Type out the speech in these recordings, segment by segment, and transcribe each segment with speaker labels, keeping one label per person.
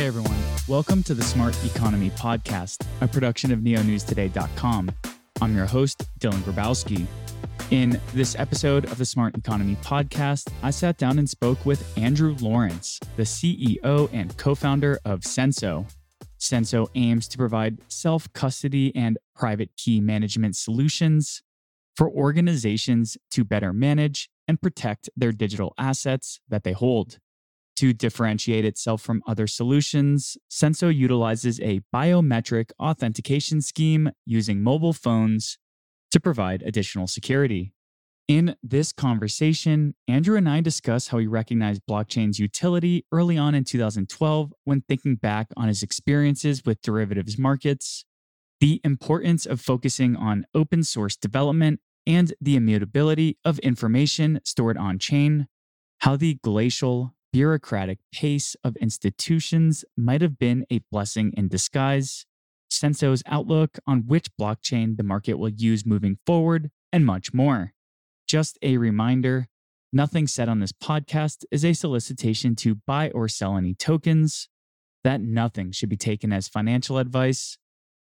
Speaker 1: Hey everyone, welcome to the Smart Economy Podcast, a production of neonewstoday.com. I'm your host, Dylan Grabowski. In this episode of the Smart Economy Podcast, I sat down and spoke with Andrew Lawrence, the CEO and co founder of Censo. Censo aims to provide self custody and private key management solutions for organizations to better manage and protect their digital assets that they hold. To differentiate itself from other solutions, Censo utilizes a biometric authentication scheme using mobile phones to provide additional security. In this conversation, Andrew and I discuss how he recognized blockchain's utility early on in 2012 when thinking back on his experiences with derivatives markets, the importance of focusing on open source development, and the immutability of information stored on chain, how the glacial bureaucratic pace of institutions might have been a blessing in disguise, Censo's outlook on which blockchain the market will use moving forward, and much more. Just a reminder nothing said on this podcast is a solicitation to buy or sell any tokens, that nothing should be taken as financial advice,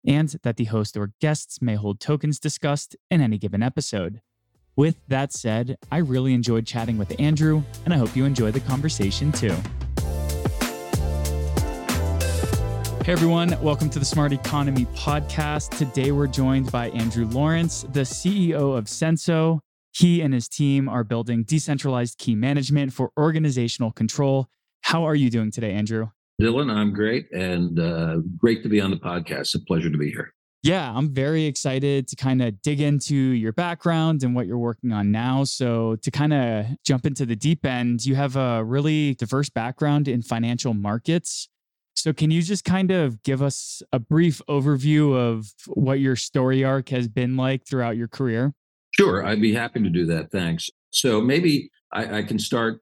Speaker 1: and that the host or guests may hold tokens discussed in any given episode. With that said, I really enjoyed chatting with Andrew, and I hope you enjoy the conversation too. Hey everyone, welcome to the Smart Economy Podcast. Today we're joined by Andrew Lawrence, the CEO of Censo. He and his team are building decentralized key management for organizational control. How are you doing today, Andrew?
Speaker 2: Dylan, I'm great and uh, great to be on the podcast. A pleasure to be here.
Speaker 1: Yeah, I'm very excited to kind of dig into your background and what you're working on now. So, to kind of jump into the deep end, you have a really diverse background in financial markets. So, can you just kind of give us a brief overview of what your story arc has been like throughout your career?
Speaker 2: Sure, I'd be happy to do that. Thanks. So, maybe I, I can start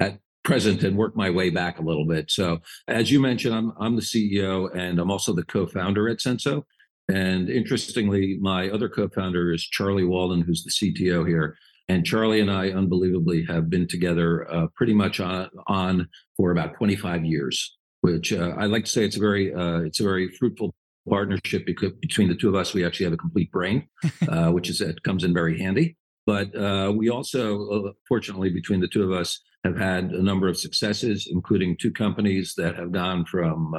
Speaker 2: at present and work my way back a little bit. So, as you mentioned, I'm, I'm the CEO and I'm also the co founder at Censo. And interestingly, my other co founder is Charlie Walden, who's the CTO here. And Charlie and I, unbelievably, have been together uh, pretty much on, on, for about 25 years, which uh, I like to say it's a very uh, it's a very fruitful partnership because between the two of us, we actually have a complete brain, uh, which is it comes in very handy. But uh, we also, uh, fortunately, between the two of us, have had a number of successes, including two companies that have gone from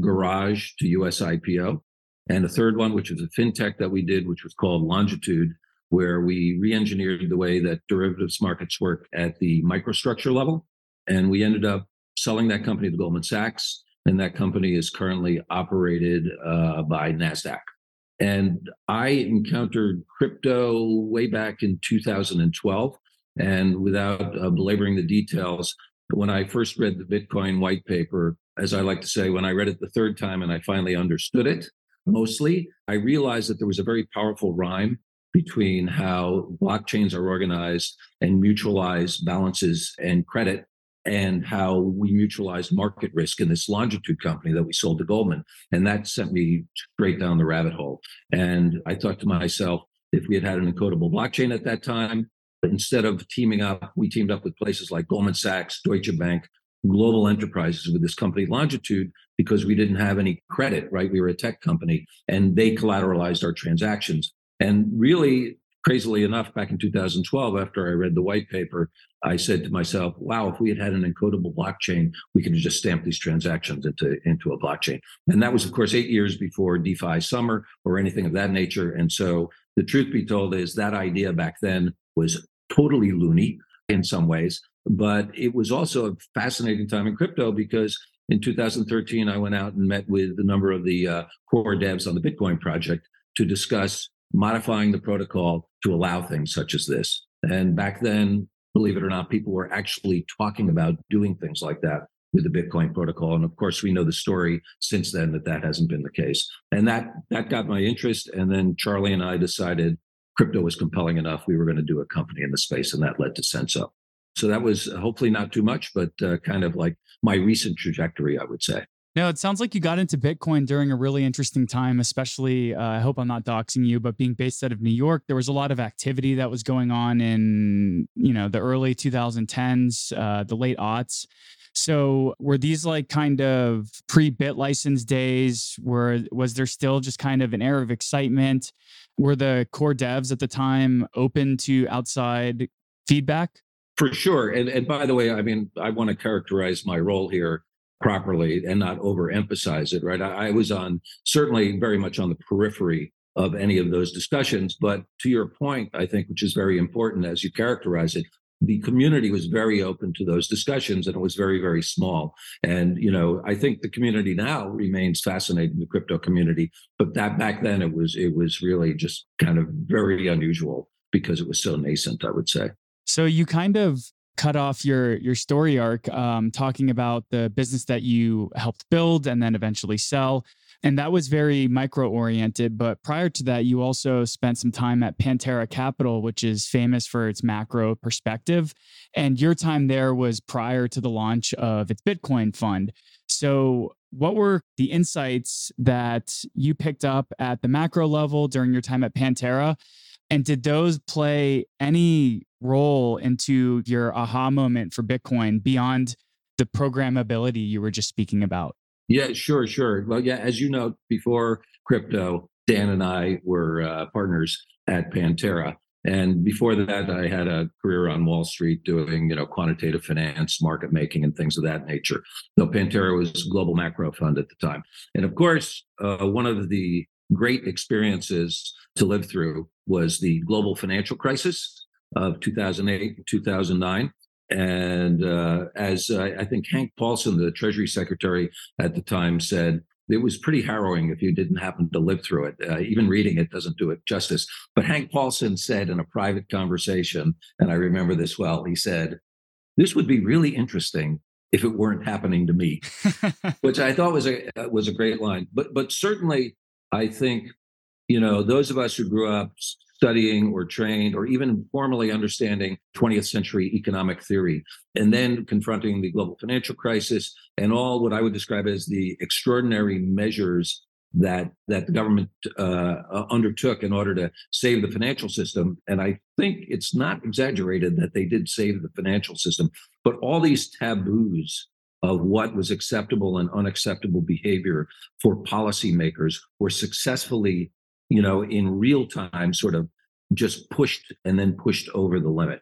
Speaker 2: garage to US IPO and a third one, which was a fintech that we did, which was called Longitude, where we re-engineered the way that derivatives markets work at the microstructure level. And we ended up selling that company to Goldman Sachs. And that company is currently operated uh, by NASDAQ. And I encountered crypto way back in 2012. And without uh, belaboring the details, when I first read the Bitcoin white paper, as I like to say, when I read it the third time and I finally understood it, mostly, I realized that there was a very powerful rhyme between how blockchains are organized and mutualize balances and credit and how we mutualized market risk in this longitude company that we sold to Goldman. And that sent me straight down the rabbit hole. And I thought to myself, if we had had an encodable blockchain at that time, instead of teaming up, we teamed up with places like Goldman Sachs, Deutsche Bank, global enterprises with this company Longitude because we didn't have any credit, right? We were a tech company and they collateralized our transactions. And really, crazily enough, back in 2012, after I read the white paper, I said to myself, wow, if we had had an encodable blockchain, we could just stamped these transactions into, into a blockchain. And that was, of course, eight years before DeFi summer or anything of that nature. And so the truth be told is that idea back then was totally loony in some ways. But it was also a fascinating time in crypto because in 2013, I went out and met with a number of the uh, core devs on the Bitcoin project to discuss modifying the protocol to allow things such as this. And back then, believe it or not, people were actually talking about doing things like that with the Bitcoin protocol. And of course, we know the story since then that that hasn't been the case. And that that got my interest. And then Charlie and I decided crypto was compelling enough. We were going to do a company in the space, and that led to Censo. So that was hopefully not too much, but uh, kind of like my recent trajectory, I would say.
Speaker 1: No, it sounds like you got into Bitcoin during a really interesting time, especially. Uh, I hope I'm not doxing you, but being based out of New York, there was a lot of activity that was going on in you know the early 2010s, uh, the late aughts. So were these like kind of pre-BitLicense days? Were was there still just kind of an air of excitement? Were the core devs at the time open to outside feedback?
Speaker 2: For sure. And and by the way, I mean I want to characterize my role here properly and not overemphasize it, right? I, I was on certainly very much on the periphery of any of those discussions. But to your point, I think, which is very important as you characterize it, the community was very open to those discussions and it was very very small and you know i think the community now remains fascinated the crypto community but that back then it was it was really just kind of very unusual because it was so nascent i would say
Speaker 1: so you kind of cut off your your story arc um, talking about the business that you helped build and then eventually sell and that was very micro oriented but prior to that you also spent some time at pantera capital which is famous for its macro perspective and your time there was prior to the launch of its bitcoin fund. So what were the insights that you picked up at the macro level during your time at pantera and did those play any role into your aha moment for Bitcoin beyond the programmability you were just speaking about?
Speaker 2: Yeah, sure, sure. Well, yeah, as you know, before crypto, Dan and I were uh, partners at Pantera. And before that, I had a career on Wall Street doing, you know, quantitative finance, market making, and things of that nature. Though Pantera was global macro fund at the time, and of course, uh, one of the great experiences to live through was the global financial crisis of 2008 2009 and uh, as uh, I think Hank Paulson, the Treasury Secretary at the time, said, it was pretty harrowing if you didn't happen to live through it. Uh, even reading it doesn't do it justice. But Hank Paulson said in a private conversation, and I remember this well, he said, This would be really interesting if it weren't happening to me, which I thought was a was a great line. But but certainly I think, you know, those of us who grew up studying or trained or even formally understanding 20th century economic theory and then confronting the global financial crisis and all what I would describe as the extraordinary measures that that the government uh, undertook in order to save the financial system. And I think it's not exaggerated that they did save the financial system, but all these taboos of what was acceptable and unacceptable behavior for policymakers were successfully, you know, in real time, sort of just pushed and then pushed over the limit.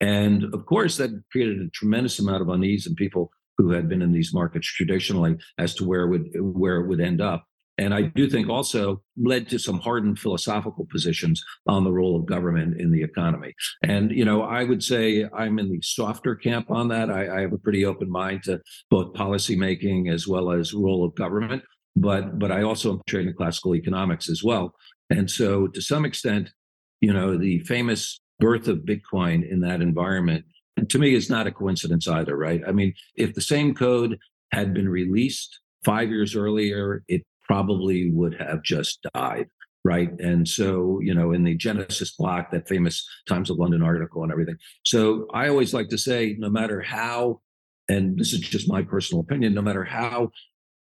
Speaker 2: And of course, that created a tremendous amount of unease in people who had been in these markets traditionally as to where it would where it would end up. And I do think also led to some hardened philosophical positions on the role of government in the economy. And, you know, I would say I'm in the softer camp on that. I, I have a pretty open mind to both policymaking as well as role of government. But but I also am trained in classical economics as well. And so to some extent, you know, the famous birth of Bitcoin in that environment, to me is not a coincidence either, right? I mean, if the same code had been released five years earlier, it probably would have just died right? And so, you know, in the Genesis block, that famous Times of London article and everything. So I always like to say, no matter how, and this is just my personal opinion, no matter how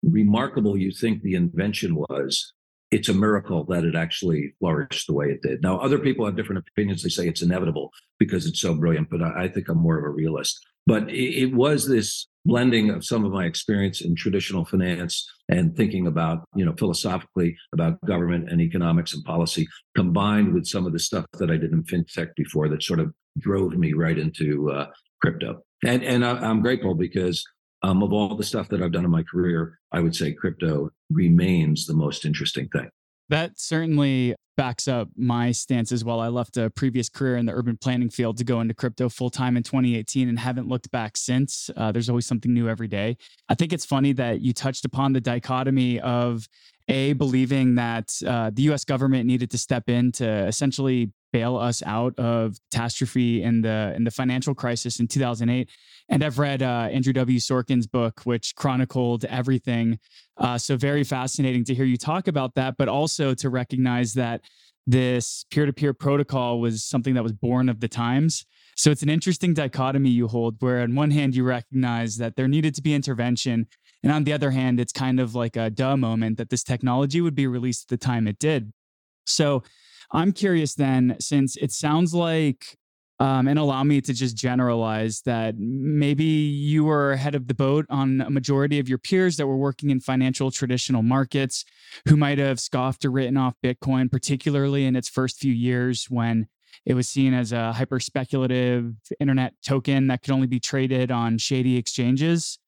Speaker 2: remarkable you think the invention was, it's a miracle that it actually flourished the way it did. Now, other people have different opinions. They say it's inevitable because it's so brilliant, but I, think I'm more of a realist. But it was this blending of some of my experience in traditional finance and thinking about, you know, philosophically about government and economics and policy, combined with some of the stuff that I did in fintech before that sort of drove me right into uh, crypto. And and I, I'm grateful because um, of all the stuff that I've done in my career, I would say crypto remains the most interesting thing.
Speaker 1: That certainly backs up my stance as well. I left a previous career in the urban planning field to go into crypto full time in 2018 and haven't looked back since. Uh, there's always something new every day. I think it's funny that you touched upon the dichotomy of a believing that uh, the U.S. government needed to step in to essentially bail us out of catastrophe in the in the financial crisis in 2008. And I've read uh, Andrew W. Sorkin's book, which chronicled everything. Uh, so very fascinating to hear you talk about that, but also to recognize that this peer-to-peer protocol was something that was born of the times. So it's an interesting dichotomy you hold, where on one hand you recognize that there needed to be intervention, and on the other hand, it's kind of like a duh moment that this technology would be released at the time it did. So I'm curious then, since it sounds like um, and allow me to just generalize that maybe you were ahead of the boat on a majority of your peers that were working in financial traditional markets who might have scoffed or written off Bitcoin, particularly in its first few years when it was seen as a hyper speculative internet token that could only be traded on shady exchanges.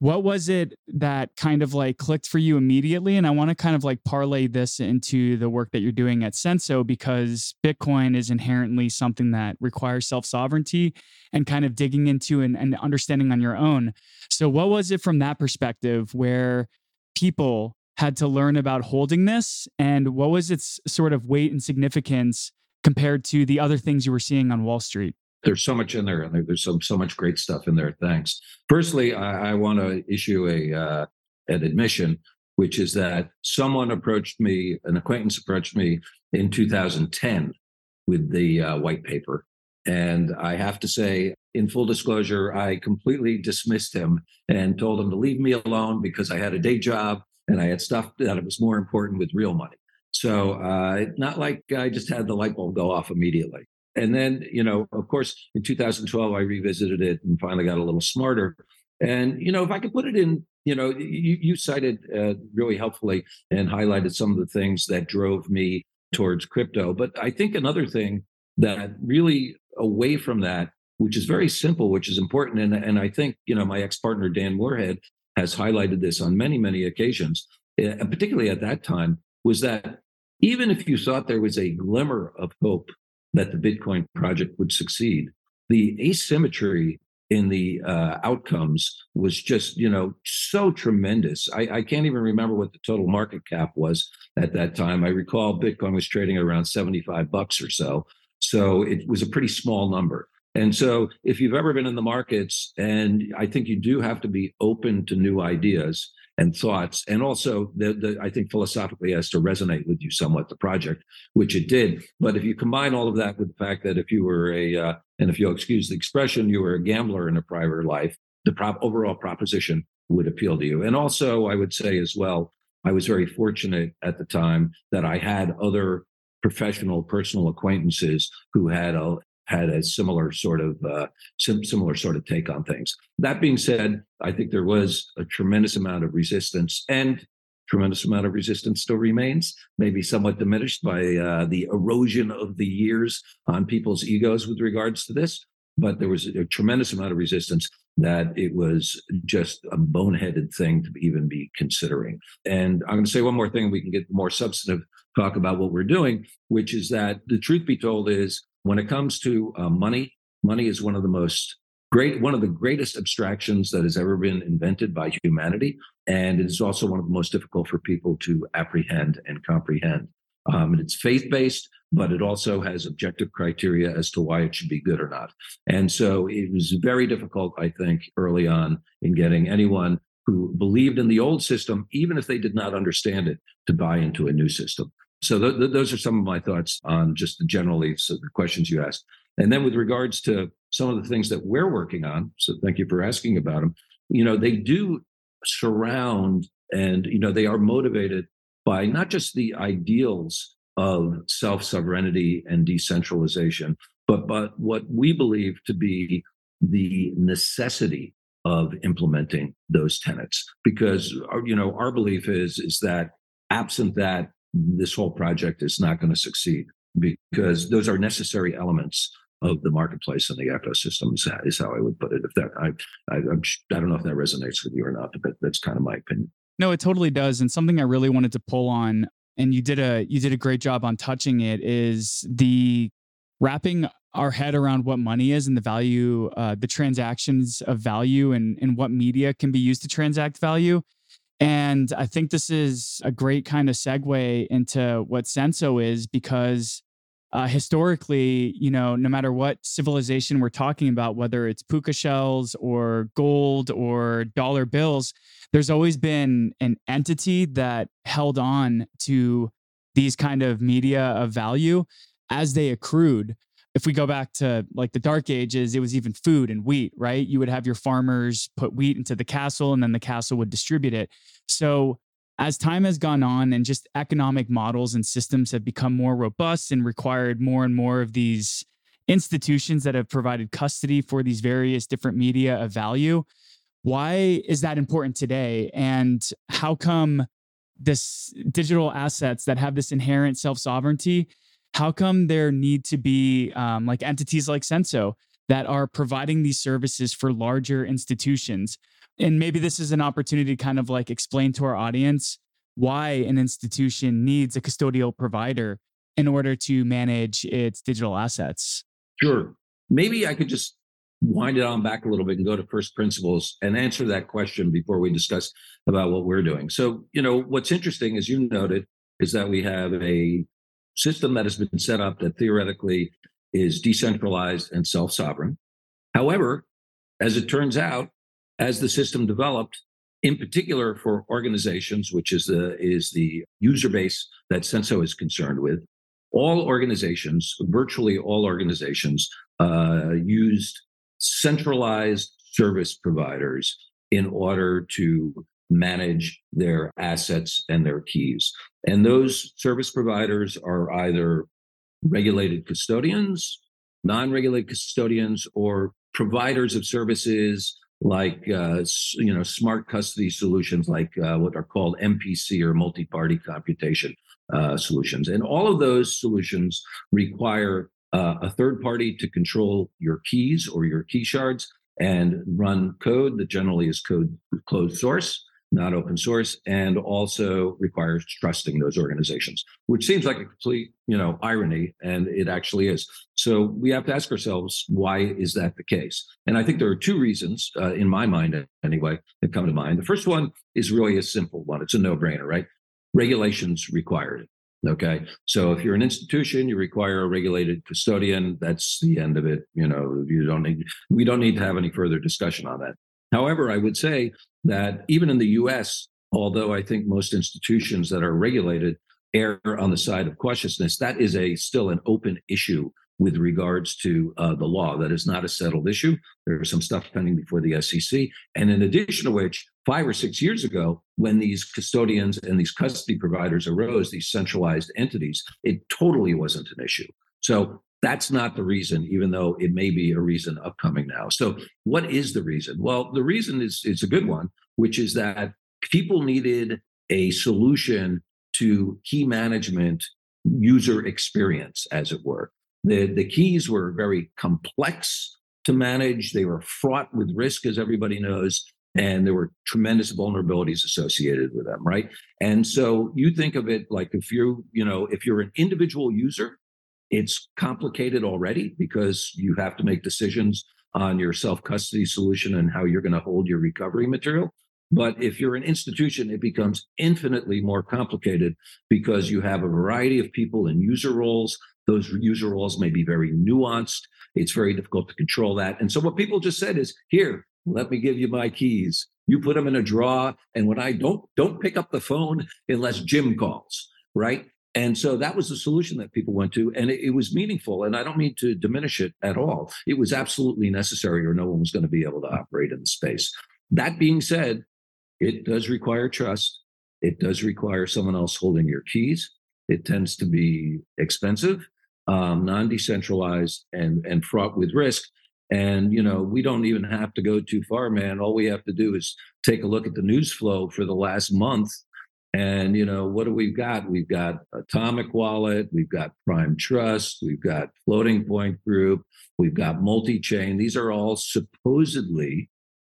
Speaker 1: What was it that kind of like clicked for you immediately? And I want to kind of like parlay this into the work that you're doing at Censo because Bitcoin is inherently something that requires self sovereignty and kind of digging into and, and understanding on your own. So, what was it from that perspective where people had to learn about holding this? And what was its sort of weight and significance compared to the other things you were seeing on Wall Street?
Speaker 2: There's so much in there, and there's so so much great stuff in there. Thanks. Firstly, I, I want to issue a uh, an admission, which is that someone approached me, an acquaintance approached me in 2010 with the uh, white paper, and I have to say, in full disclosure, I completely dismissed him and told him to leave me alone because I had a day job and I had stuff that was more important with real money. So uh, not like I just had the light bulb go off immediately. And then, you know, of course, in 2012, I revisited it and finally got a little smarter. And, you know, if I could put it in, you know, you, you cited uh, really helpfully and highlighted some of the things that drove me towards crypto. But I think another thing that really away from that, which is very simple, which is important. And, and I think, you know, my ex partner, Dan Morehead, has highlighted this on many, many occasions, uh, particularly at that time, was that even if you thought there was a glimmer of hope that the Bitcoin project would succeed, the asymmetry in the uh, outcomes was just, you know, so tremendous. I, I, can't even remember what the total market cap was at that time. I recall Bitcoin was trading around 75 bucks or so. So it was a pretty small number. And so if you've ever been in the markets, and I think you do have to be open to new ideas, and thoughts. And also, the, the, I think philosophically has to resonate with you somewhat, the project, which it did. But if you combine all of that with the fact that if you were a, uh, and if you'll excuse the expression, you were a gambler in a prior life, the prop, overall proposition would appeal to you. And also, I would say as well, I was very fortunate at the time that I had other professional, personal acquaintances who had a, had a similar sort of uh, sim- similar sort of take on things. That being said, I think there was a tremendous amount of resistance, and tremendous amount of resistance still remains, maybe somewhat diminished by uh, the erosion of the years on people's egos with regards to this. But there was a tremendous amount of resistance that it was just a boneheaded thing to even be considering. And I'm going to say one more thing. We can get more substantive talk about what we're doing, which is that the truth be told is when it comes to uh, money, money is one of the most great, one of the greatest abstractions that has ever been invented by humanity. And it is also one of the most difficult for people to apprehend and comprehend. Um, and it's faith based, but it also has objective criteria as to why it should be good or not. And so it was very difficult, I think, early on in getting anyone who believed in the old system, even if they did not understand it, to buy into a new system. So th- th- those are some of my thoughts on just the generally so the questions you asked. And then with regards to some of the things that we're working on, so thank you for asking about them. You know, they do surround and you know they are motivated by not just the ideals of self sovereignty and decentralization, but but what we believe to be the necessity of implementing those tenets. Because our, you know our belief is is that absent that this whole project is not going to succeed because those are necessary elements of the marketplace and the ecosystem is how I would put it. If that, I, I, I don't know if that resonates with you or not, but that's kind of my opinion.
Speaker 1: No, it totally does. And something I really wanted to pull on, and you did a you did a great job on touching it, is the wrapping our head around what money is and the value, uh, the transactions of value, and and what media can be used to transact value. And I think this is a great kind of segue into what Censo is because uh, historically, you know, no matter what civilization we're talking about, whether it's puka shells or gold or dollar bills, there's always been an entity that held on to these kind of media of value as they accrued if we go back to like the dark ages, it was even food and wheat, right? You would have your farmers put wheat into the castle and then the castle would distribute it. So as time has gone on and just economic models and systems have become more robust and required more and more of these institutions that have provided custody for these various different media of value. Why is that important today? And how come this digital assets that have this inherent self sovereignty? How come there need to be um, like entities like Censo that are providing these services for larger institutions? And maybe this is an opportunity to kind of like explain to our audience why an institution needs a custodial provider in order to manage its digital assets.
Speaker 2: Sure. Maybe I could just wind it on back a little bit and go to first principles and answer that question before we discuss about what we're doing. So, you know, what's interesting, as you noted, is that we have a system that has been set up that theoretically is decentralized and self sovereign. However, as it turns out, as the system developed, in particular for organizations, which is the is the user base that Censo is concerned with, all organizations, virtually all organizations, uh, used centralized service providers in order to manage their assets and their keys. And those service providers are either regulated custodians, non regulated custodians, or providers of services like uh, you know smart custody solutions like uh, what are called MPC or multi-party computation uh, solutions, and all of those solutions require uh, a third party to control your keys or your key shards and run code that generally is code closed source not open source, and also requires trusting those organizations, which seems like a complete, you know, irony, and it actually is. So we have to ask ourselves, why is that the case? And I think there are two reasons, uh, in my mind anyway, that come to mind. The first one is really a simple one. It's a no-brainer, right? Regulations required it. Okay. So if you're an institution, you require a regulated custodian. That's the end of it. You know, you don't need, we don't need to have any further discussion on that. However, I would say that even in the US, although I think most institutions that are regulated err on the side of cautiousness, that is a still an open issue with regards to uh, the law. That is not a settled issue. There's some stuff pending before the SEC. And in addition to which, five or six years ago, when these custodians and these custody providers arose, these centralized entities, it totally wasn't an issue. So that's not the reason, even though it may be a reason upcoming now. So, what is the reason? Well, the reason is it's a good one, which is that people needed a solution to key management user experience, as it were. The, the keys were very complex to manage. They were fraught with risk, as everybody knows, and there were tremendous vulnerabilities associated with them, right? And so you think of it like if you, you know, if you're an individual user, it's complicated already because you have to make decisions on your self custody solution and how you're going to hold your recovery material. But if you're an institution, it becomes infinitely more complicated because you have a variety of people in user roles. Those user roles may be very nuanced. It's very difficult to control that. And so what people just said is, here, let me give you my keys. You put them in a drawer. And when I don't, don't pick up the phone unless Jim calls, right? And so that was the solution that people went to. And it, it, was meaningful. And I don't mean to diminish it at all. It was absolutely necessary, or no one was going to be able to operate in the space. That being said, it does require trust. It does require someone else holding your keys. It tends to be expensive, um, non decentralized, and, and fraught with risk. And, you know, we don't even have to go too far, man. All we have to do is take a look at the news flow for the last month and you know what do we've got? We've got Atomic Wallet, we've got Prime Trust, we've got Floating Point Group, we've got Multi-Chain. These are all supposedly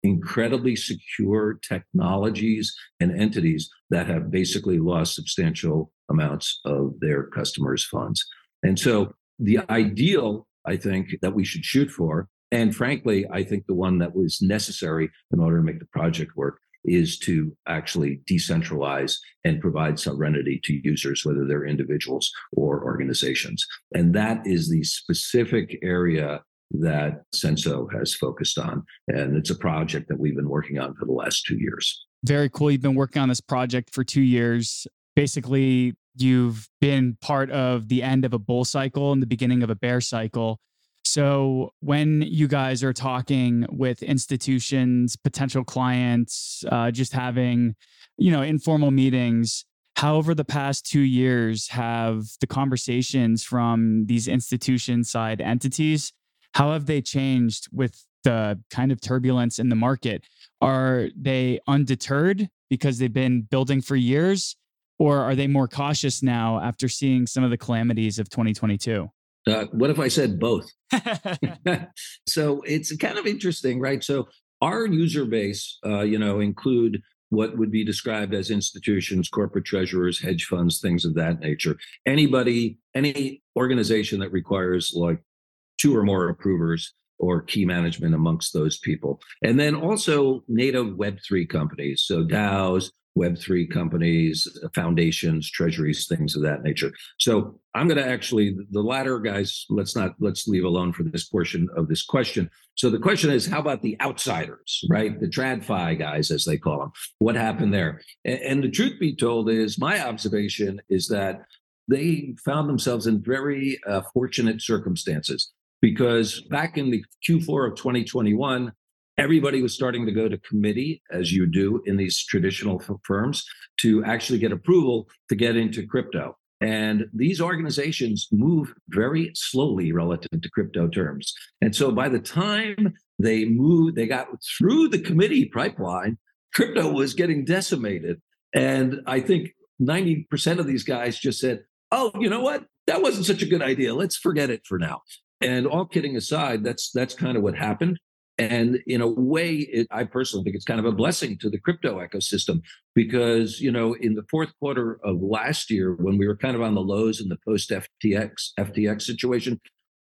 Speaker 2: incredibly secure technologies and entities that have basically lost substantial amounts of their customers' funds. And so the ideal, I think, that we should shoot for, and frankly, I think the one that was necessary in order to make the project work is to actually decentralize and provide sovereignty to users, whether they're individuals or organizations. And that is the specific area that Censo has focused on. And it's a project that we've been working on for the last two years.
Speaker 1: Very cool. You've been working on this project for two years. Basically, you've been part of the end of a bull cycle and the beginning of a bear cycle. So, when you guys are talking with institutions, potential clients, uh, just having, you know, informal meetings, how over the past two years have the conversations from these institution side entities how have they changed with the kind of turbulence in the market? Are they undeterred because they've been building for years or are they more cautious now after seeing some of the calamities of 2022
Speaker 2: uh, what if i said both so it's kind of interesting right so our user base uh, you know include what would be described as institutions, corporate treasurers, hedge funds, things of that nature. Anybody, any organization that requires like two or more approvers or key management amongst those people. And then also native Web3 companies. So DAOs, Web3 companies, foundations, treasuries, things of that nature. So I'm going to actually, the latter guys, let's not, let's leave alone for this portion of this question. So the question is, how about the outsiders, right? The TradFi guys, as they call them. What happened there? And, and the truth be told is, my observation is that they found themselves in very uh, fortunate circumstances because back in the Q4 of 2021, everybody was starting to go to committee, as you do in these traditional firms, to actually get approval to get into crypto. And these organizations move very slowly relative to crypto terms. And so by the time they moved, they got through the committee pipeline, crypto was getting decimated. And I think 90% of these guys just said, oh, you know what? That wasn't such a good idea. Let's forget it for now. And all kidding aside, that's that's kind of what happened. And in a way, it, I personally think it's kind of a blessing to the crypto ecosystem because, you know, in the fourth quarter of last year, when we were kind of on the lows in the post FTX, FTX situation,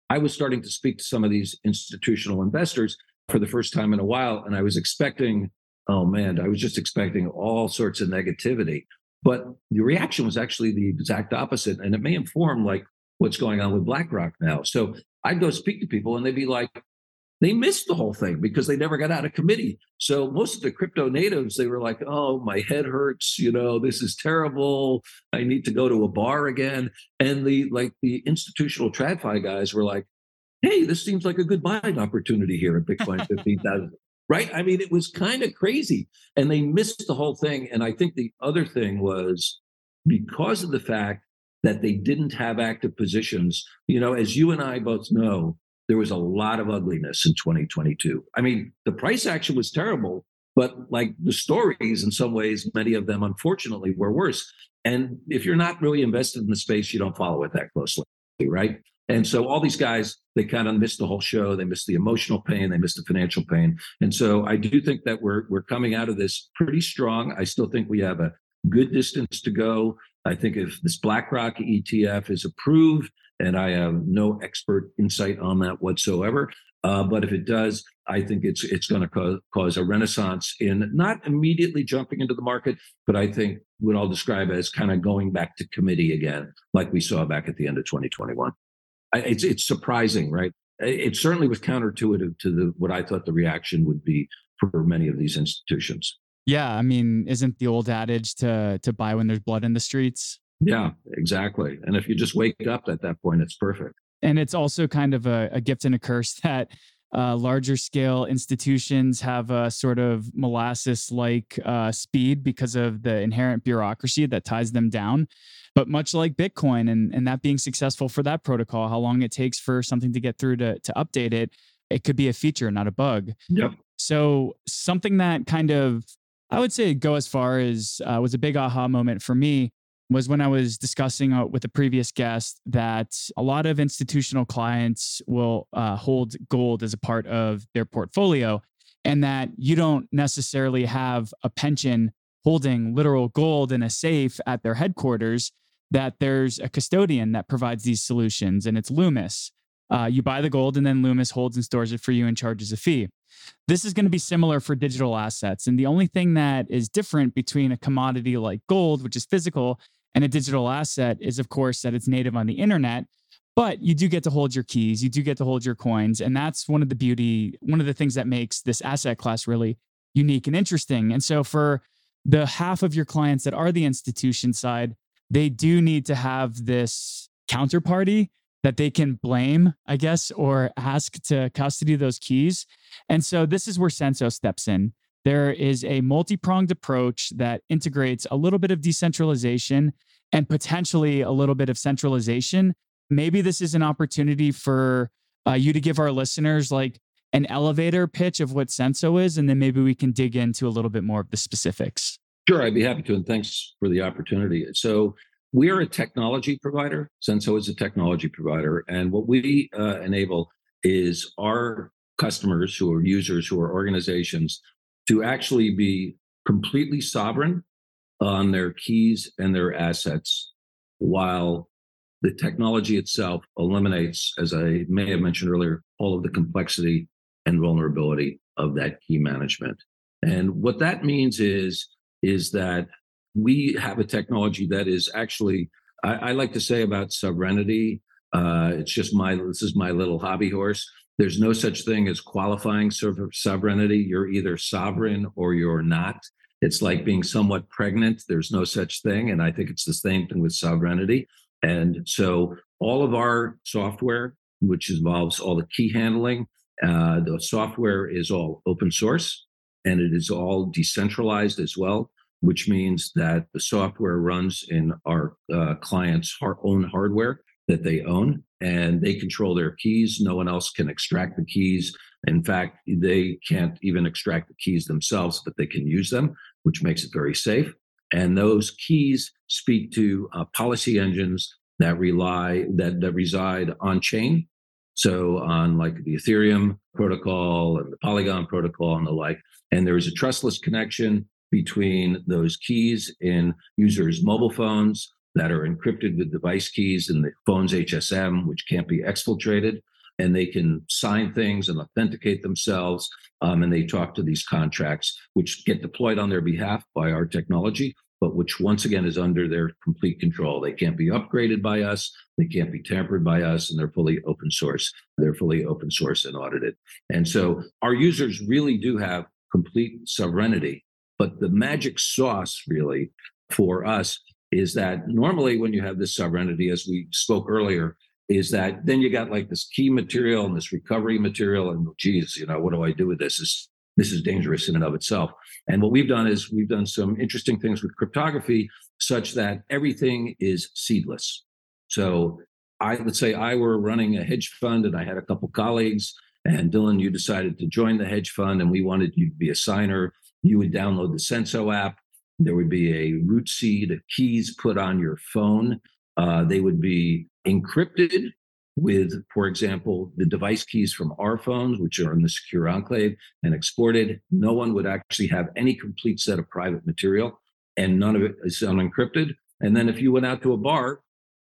Speaker 2: I was starting to speak to some of these institutional investors for the first time in a while. And I was expecting, oh man, I was just expecting all sorts of negativity. But the reaction was actually the exact opposite. And it may inform like what's going on with BlackRock now. So I'd go speak to people and they'd be like, they missed the whole thing because they never got out of committee. So most of the crypto natives, they were like, oh, my head hurts. You know, this is terrible. I need to go to a bar again. And the like the institutional TradFi guys were like, hey, this seems like a good buying opportunity here at Bitcoin 15,000. right? I mean, it was kind of crazy. And they missed the whole thing. And I think the other thing was because of the fact that they didn't have active positions, you know, as you and I both know, there was a lot of ugliness in 2022. I mean, the price action was terrible, but like the stories, in some ways, many of them, unfortunately, were worse. And if you're not really invested in the space, you don't follow it that closely, right? And so all these guys, they kind of missed the whole show. They missed the emotional pain. They missed the financial pain. And so I do think that we're we're coming out of this pretty strong. I still think we have a good distance to go. I think if this BlackRock ETF is approved, and I have no expert insight on that whatsoever. Uh, but if it does, I think it's it's going to cause, cause a renaissance in not immediately jumping into the market, but I think what I'll describe as kind of going back to committee again, like we saw back at the end of 2021. I, it's it's surprising, right? It certainly was counterintuitive to the what I thought the reaction would be for many of these institutions.
Speaker 1: Yeah, I mean, isn't the old adage to to buy when there's blood in the streets?
Speaker 2: Yeah, exactly. And if you just wake up at that point, it's perfect.
Speaker 1: And it's also kind of a, a gift and a curse that uh, larger scale institutions have a sort of molasses like uh, speed because of the inherent bureaucracy that ties them down. But much like Bitcoin and, and that being successful for that protocol, how long it takes for something to get through to, to update it, it could be a feature, not a bug.
Speaker 2: Yep.
Speaker 1: So, something that kind of, I would say, go as far as uh, was a big aha moment for me was when I was discussing uh, with a previous guest that a lot of institutional clients will uh, hold gold as a part of their portfolio, and that you don't necessarily have a pension holding literal gold in a safe at their headquarters, that there's a custodian that provides these solutions, and it's Loomis. Uh, you buy the gold, and then Loomis holds and stores it for you and charges a fee. This is going to be similar for digital assets. And the only thing that is different between a commodity like gold, which is physical, and a digital asset is, of course, that it's native on the internet, but you do get to hold your keys, you do get to hold your coins. And that's one of the beauty, one of the things that makes this asset class really unique and interesting. And so for the half of your clients that are the institution side, they do need to have this counterparty that they can blame, I guess, or ask to custody those keys. And so this is where Censo steps in. There is a multi pronged approach that integrates a little bit of decentralization and potentially a little bit of centralization. Maybe this is an opportunity for uh, you to give our listeners like an elevator pitch of what Censo is, and then maybe we can dig into a little bit more of the specifics.
Speaker 2: Sure, I'd be happy to. And thanks for the opportunity. So, we're a technology provider. Censo is a technology provider. And what we uh, enable is our customers who are users, who are organizations, to actually be completely sovereign on their keys and their assets while the technology itself eliminates, as I may have mentioned earlier, all of the complexity and vulnerability of that key management. And what that means is, is that we have a technology that is actually, I, I like to say about sovereignty. Uh, it's just my, this is my little hobby horse. There's no such thing as qualifying sovereignty. You're either sovereign or you're not. It's like being somewhat pregnant. There's no such thing. And I think it's the same thing with sovereignty. And so all of our software, which involves all the key handling, uh, the software is all open source and it is all decentralized as well, which means that the software runs in our uh, clients' own hardware that they own and they control their keys. No one else can extract the keys. In fact, they can't even extract the keys themselves, but they can use them, which makes it very safe. And those keys speak to uh, policy engines that rely that that reside on chain. So on like the Ethereum protocol and the Polygon protocol and the like. And there is a trustless connection between those keys in users' mobile phones that are encrypted with device keys in the phone's HSM, which can't be exfiltrated. And they can sign things and authenticate themselves. Um, and they talk to these contracts, which get deployed on their behalf by our technology, but which once again is under their complete control. They can't be upgraded by us, they can't be tampered by us, and they're fully open source. They're fully open source and audited. And so our users really do have complete sovereignty. But the magic sauce, really, for us is that normally when you have this sovereignty, as we spoke earlier, is that then you got like this key material and this recovery material, and oh, geez, you know, what do I do with this? This, this is dangerous in and of itself. And what we've done is we've done some interesting things with cryptography such that everything is seedless. So I would say I were running a hedge fund and I had a couple colleagues, and Dylan, you decided to join the hedge fund and we wanted you to be a signer. You would download the Censo app there would be a root seed of keys put on your phone. Uh, they would be encrypted with, for example, the device keys from our phones, which are in the secure enclave, and exported. No one would actually have any complete set of private material, and none of it is unencrypted. And then if you went out to a bar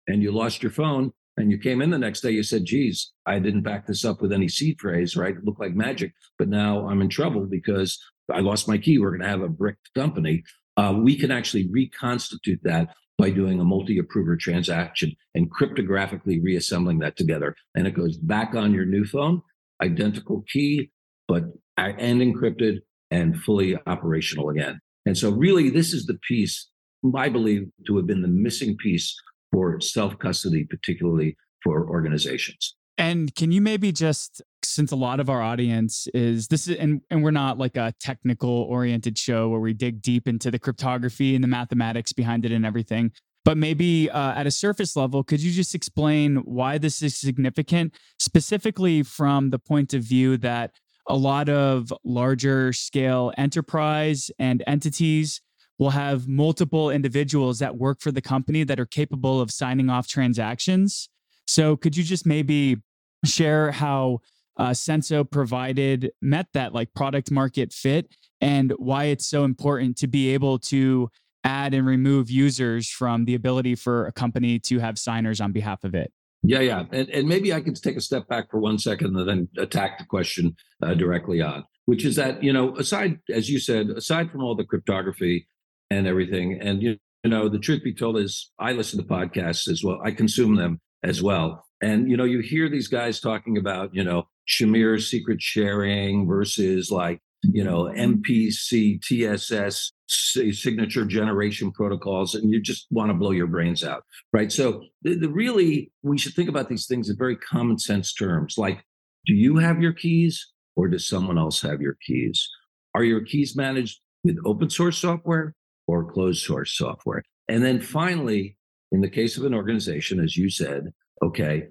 Speaker 2: and you lost your phone and you came in the next day, you said, geez, I didn't back this up with any seed phrase, right? It looked like magic, but now I'm in trouble because I lost my key. We're going to have a brick company uh, we can actually reconstitute that by doing a multi-approver transaction and cryptographically reassembling that together. And it goes back on your new phone, identical key, but and encrypted and fully operational again. And so really this is the piece I believe to have been the missing piece for self-custody, particularly for organizations.
Speaker 1: And can you maybe just, since a lot of our audience is this is, and, and we're not like a technical oriented show where we dig deep into the cryptography and the mathematics behind it and everything, but maybe uh, at a surface level, could you just explain why this is significant, specifically from the point of view that a lot of larger scale enterprise and entities will have multiple individuals that work for the company that are capable of signing off transactions? So could you just maybe share how uh, Censo provided met that like product market fit and why it's so important to be able to add and remove users from the ability for a company to have signers on behalf of it?
Speaker 2: Yeah, yeah. And, and maybe I could take a step back for one second and then attack the question uh, directly on, which is that, you know, aside, as you said, aside from all the cryptography and everything, and, you know, the truth be told is I listen to podcasts as well. I consume them as well. And you know, you hear these guys talking about, you know, Shamir secret sharing versus like, you know, MPC, TSS, signature generation protocols, and you just want to blow your brains out, right? So, the, the really, we should think about these things in very common sense terms. Like, do you have your keys, or does someone else have your keys? Are your keys managed with open source software or closed source software? And then finally, in the case of an organization, as you said, okay,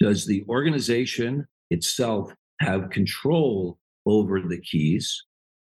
Speaker 2: does the organization itself have control over the keys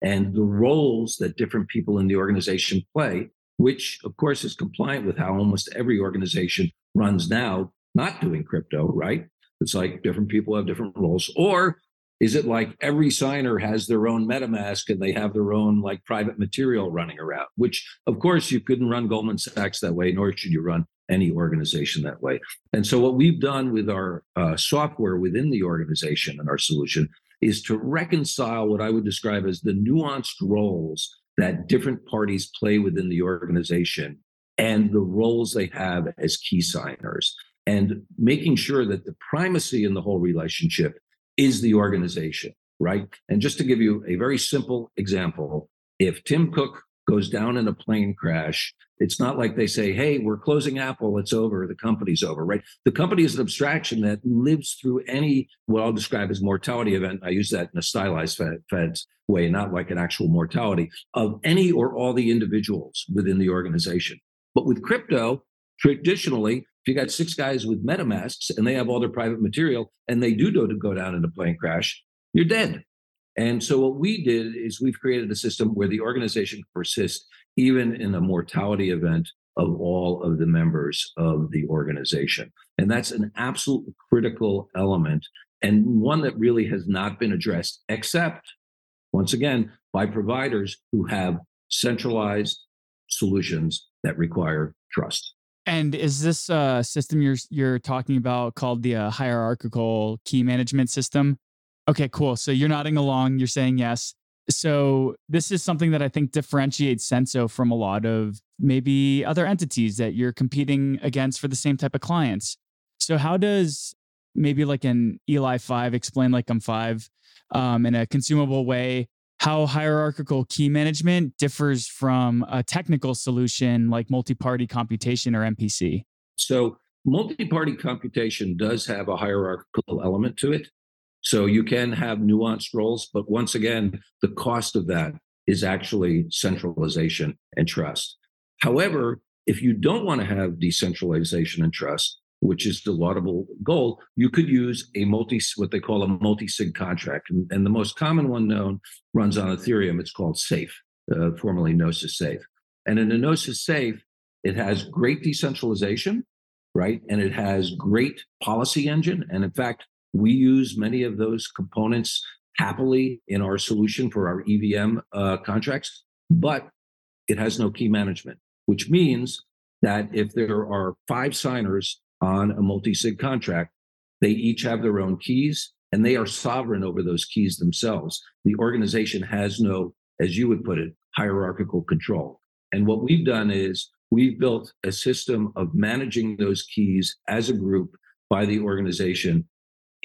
Speaker 2: and the roles that different people in the organization play, which of course is compliant with how almost every organization runs now, not doing crypto, right? It's like different people have different roles. Or is it like every signer has their own MetaMask and they have their own like private material running around, which of course you couldn't run Goldman Sachs that way, nor should you run any organization that way. And so, what we've done with our uh, software within the organization and our solution is to reconcile what I would describe as the nuanced roles that different parties play within the organization and the roles they have as key signers, and making sure that the primacy in the whole relationship is the organization, right? And just to give you a very simple example, if Tim Cook goes down in a plane crash, it's not like they say, hey, we're closing Apple, it's over, the company's over, right? The company is an abstraction that lives through any, what I'll describe as mortality event. I use that in a stylized feds way, not like an actual mortality of any or all the individuals within the organization. But with crypto, traditionally, if you got six guys with MetaMasks and they have all their private material and they do go down in a plane crash, you're dead. And so what we did is we've created a system where the organization can persist even in a mortality event of all of the members of the organization. And that's an absolute critical element and one that really has not been addressed, except once again, by providers who have centralized solutions that require trust.
Speaker 1: And is this uh, system you're you're talking about called the uh, hierarchical key management system? Okay, cool. So you're nodding along. You're saying yes. So this is something that I think differentiates Censo from a lot of maybe other entities that you're competing against for the same type of clients. So how does maybe like an Eli five explain like I'm five um, in a consumable way? How hierarchical key management differs from a technical solution like multi-party computation or MPC.
Speaker 2: So multi-party computation does have a hierarchical element to it. So you can have nuanced roles, but once again, the cost of that is actually centralization and trust. However, if you don't want to have decentralization and trust, which is the laudable goal, you could use a multi, what they call a multi-sig contract. And, and the most common one known runs on Ethereum. It's called SAFE, uh, formerly Gnosis Safe. And in a Gnosis Safe, it has great decentralization, right? And it has great policy engine. And in fact, we use many of those components happily in our solution for our EVM uh, contracts, but it has no key management, which means that if there are five signers on a multi sig contract, they each have their own keys and they are sovereign over those keys themselves. The organization has no, as you would put it, hierarchical control. And what we've done is we've built a system of managing those keys as a group by the organization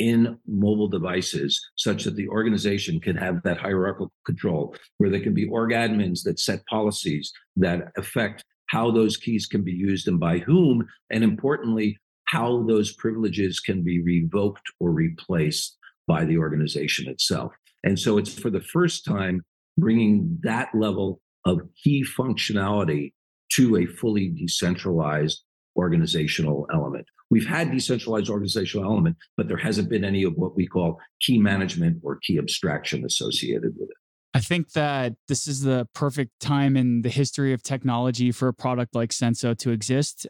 Speaker 2: in mobile devices such that the organization can have that hierarchical control where there can be org admins that set policies that affect how those keys can be used and by whom and importantly how those privileges can be revoked or replaced by the organization itself. And so it's for the first time bringing that level of key functionality to a fully decentralized organizational element We've had decentralized organizational element, but there hasn't been any of what we call key management or key abstraction associated with it.
Speaker 1: I think that this is the perfect time in the history of technology for a product like Censo to exist.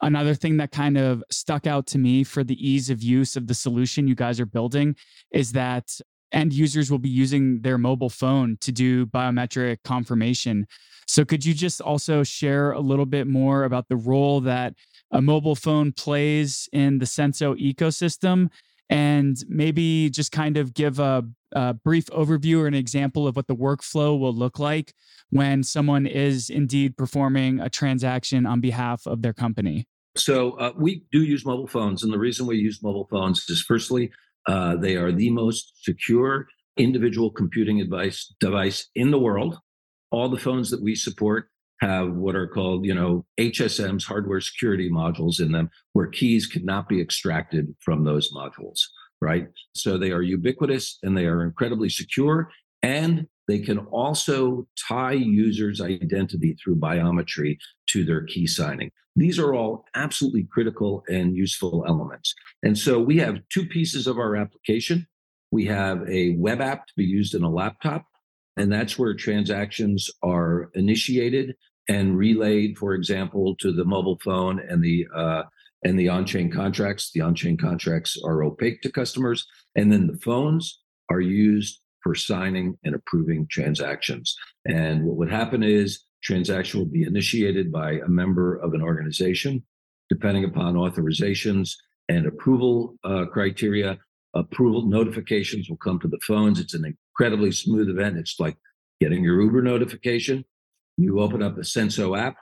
Speaker 1: Another thing that kind of stuck out to me for the ease of use of the solution you guys are building is that end users will be using their mobile phone to do biometric confirmation. So, could you just also share a little bit more about the role that a mobile phone plays in the Censo ecosystem and maybe just kind of give a, a, brief overview or an example of what the workflow will look like when someone is indeed performing a transaction on behalf of their company.
Speaker 2: So, uh, we do use mobile phones. And the reason we use mobile phones is firstly, uh, they are the most secure individual computing device, device in the world. All the phones that we support have what are called, you know, HSMs, hardware security modules in them, where keys cannot be extracted from those modules, right? So they are ubiquitous and they are incredibly secure. And they can also tie users' identity through biometry to their key signing. These are all absolutely critical and useful elements. And so we have two pieces of our application. We have a web app to be used in a laptop, and that's where transactions are initiated and relayed, for example, to the mobile phone and the uh, and the on-chain contracts. The on-chain contracts are opaque to customers, and then the phones are used for signing and approving transactions. And what would happen is transaction will be initiated by a member of an organization, depending upon authorizations and approval uh, criteria. Approval notifications will come to the phones. It's an incredibly smooth event. It's like getting your Uber notification. You open up the Censo app.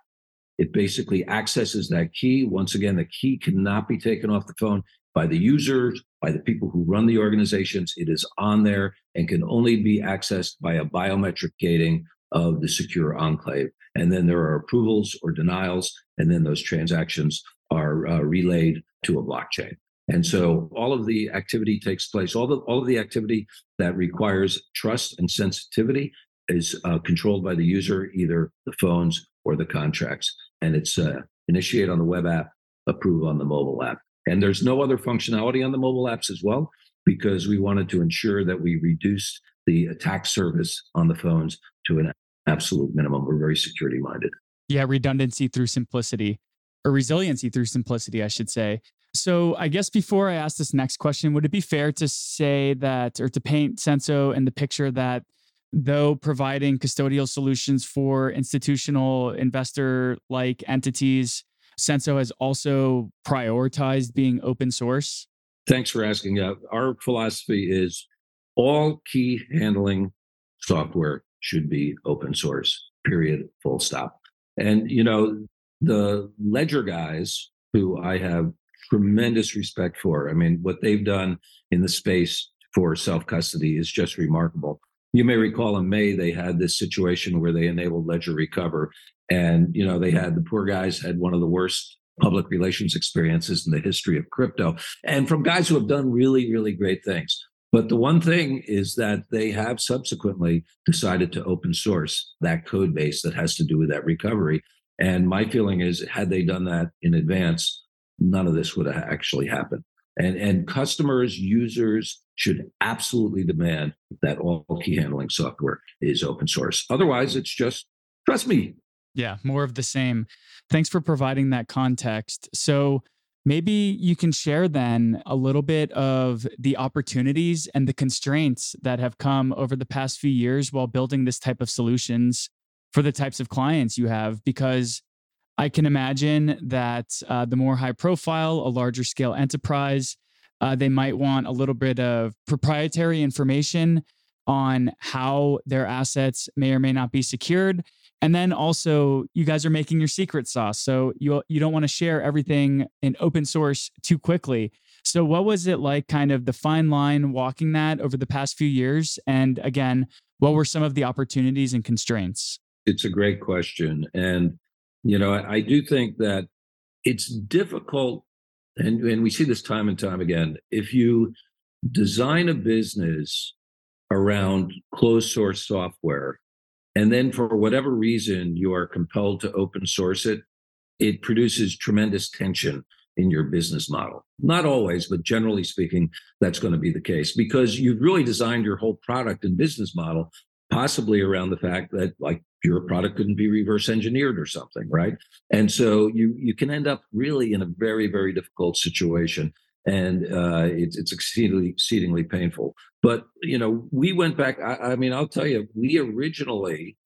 Speaker 2: It basically accesses that key. Once again, the key cannot be taken off the phone by the users, by the people who run the organizations. It is on there and can only be accessed by a biometric gating of the secure enclave. And then there are approvals or denials, and then those transactions are uh, relayed to a blockchain. And so all of the activity takes place. All the all of the activity that requires trust and sensitivity is uh, controlled by the user, either the phones or the contracts, and it's uh, initiate on the web app, approve on the mobile app. And there's no other functionality on the mobile apps as well, because we wanted to ensure that we reduced the attack service on the phones to an absolute minimum. We're very security minded.
Speaker 1: Yeah, redundancy through simplicity, or resiliency through simplicity, I should say. So, I guess before I ask this next question, would it be fair to say that, or to paint Censo in the picture that though providing custodial solutions for institutional investor like entities, Censo has also prioritized being open source?
Speaker 2: Thanks for asking. Uh, our philosophy is all key handling software should be open source, period, full stop. And, you know, the Ledger guys, who I have tremendous respect for, I mean, what they've done in the space for self custody is just remarkable. You may recall in May, they had this situation where they enabled Ledger Recover. And, you know, they had the poor guys had one of the worst public relations experiences in the history of crypto and from guys who have done really, really great things. But the one thing is that they have subsequently decided to open source that code base that has to do with that recovery. And my feeling is, had they done that in advance, none of this would have actually happened. And, and customers, users should absolutely demand that all key handling software is open source. Otherwise, it's just trust me.
Speaker 1: Yeah, more of the same. Thanks for providing that context. So, maybe you can share then a little bit of the opportunities and the constraints that have come over the past few years while building this type of solutions for the types of clients you have because I can imagine that uh, the more high profile, a larger scale enterprise, uh, they might want a little bit of proprietary information on how their assets may or may not be secured. And then also, you guys are making your secret sauce, so you you don't want to share everything in open source too quickly. So, what was it like, kind of the fine line walking that over the past few years? And again, what were some of the opportunities and constraints?
Speaker 2: It's a great question, and you know, I, I do think that it's difficult, and, and we see this time and time again. If you design a business around closed source software, and then for whatever reason you are compelled to open source it, it produces tremendous tension in your business model. Not always, but generally speaking, that's going to be the case because you've really designed your whole product and business model possibly around the fact that like your product couldn't be reverse engineered or something, right? And so you you can end up really in a very very difficult situation, and uh, it's it's exceedingly exceedingly painful. But you know, we went back. I, I mean, I'll tell you, we originally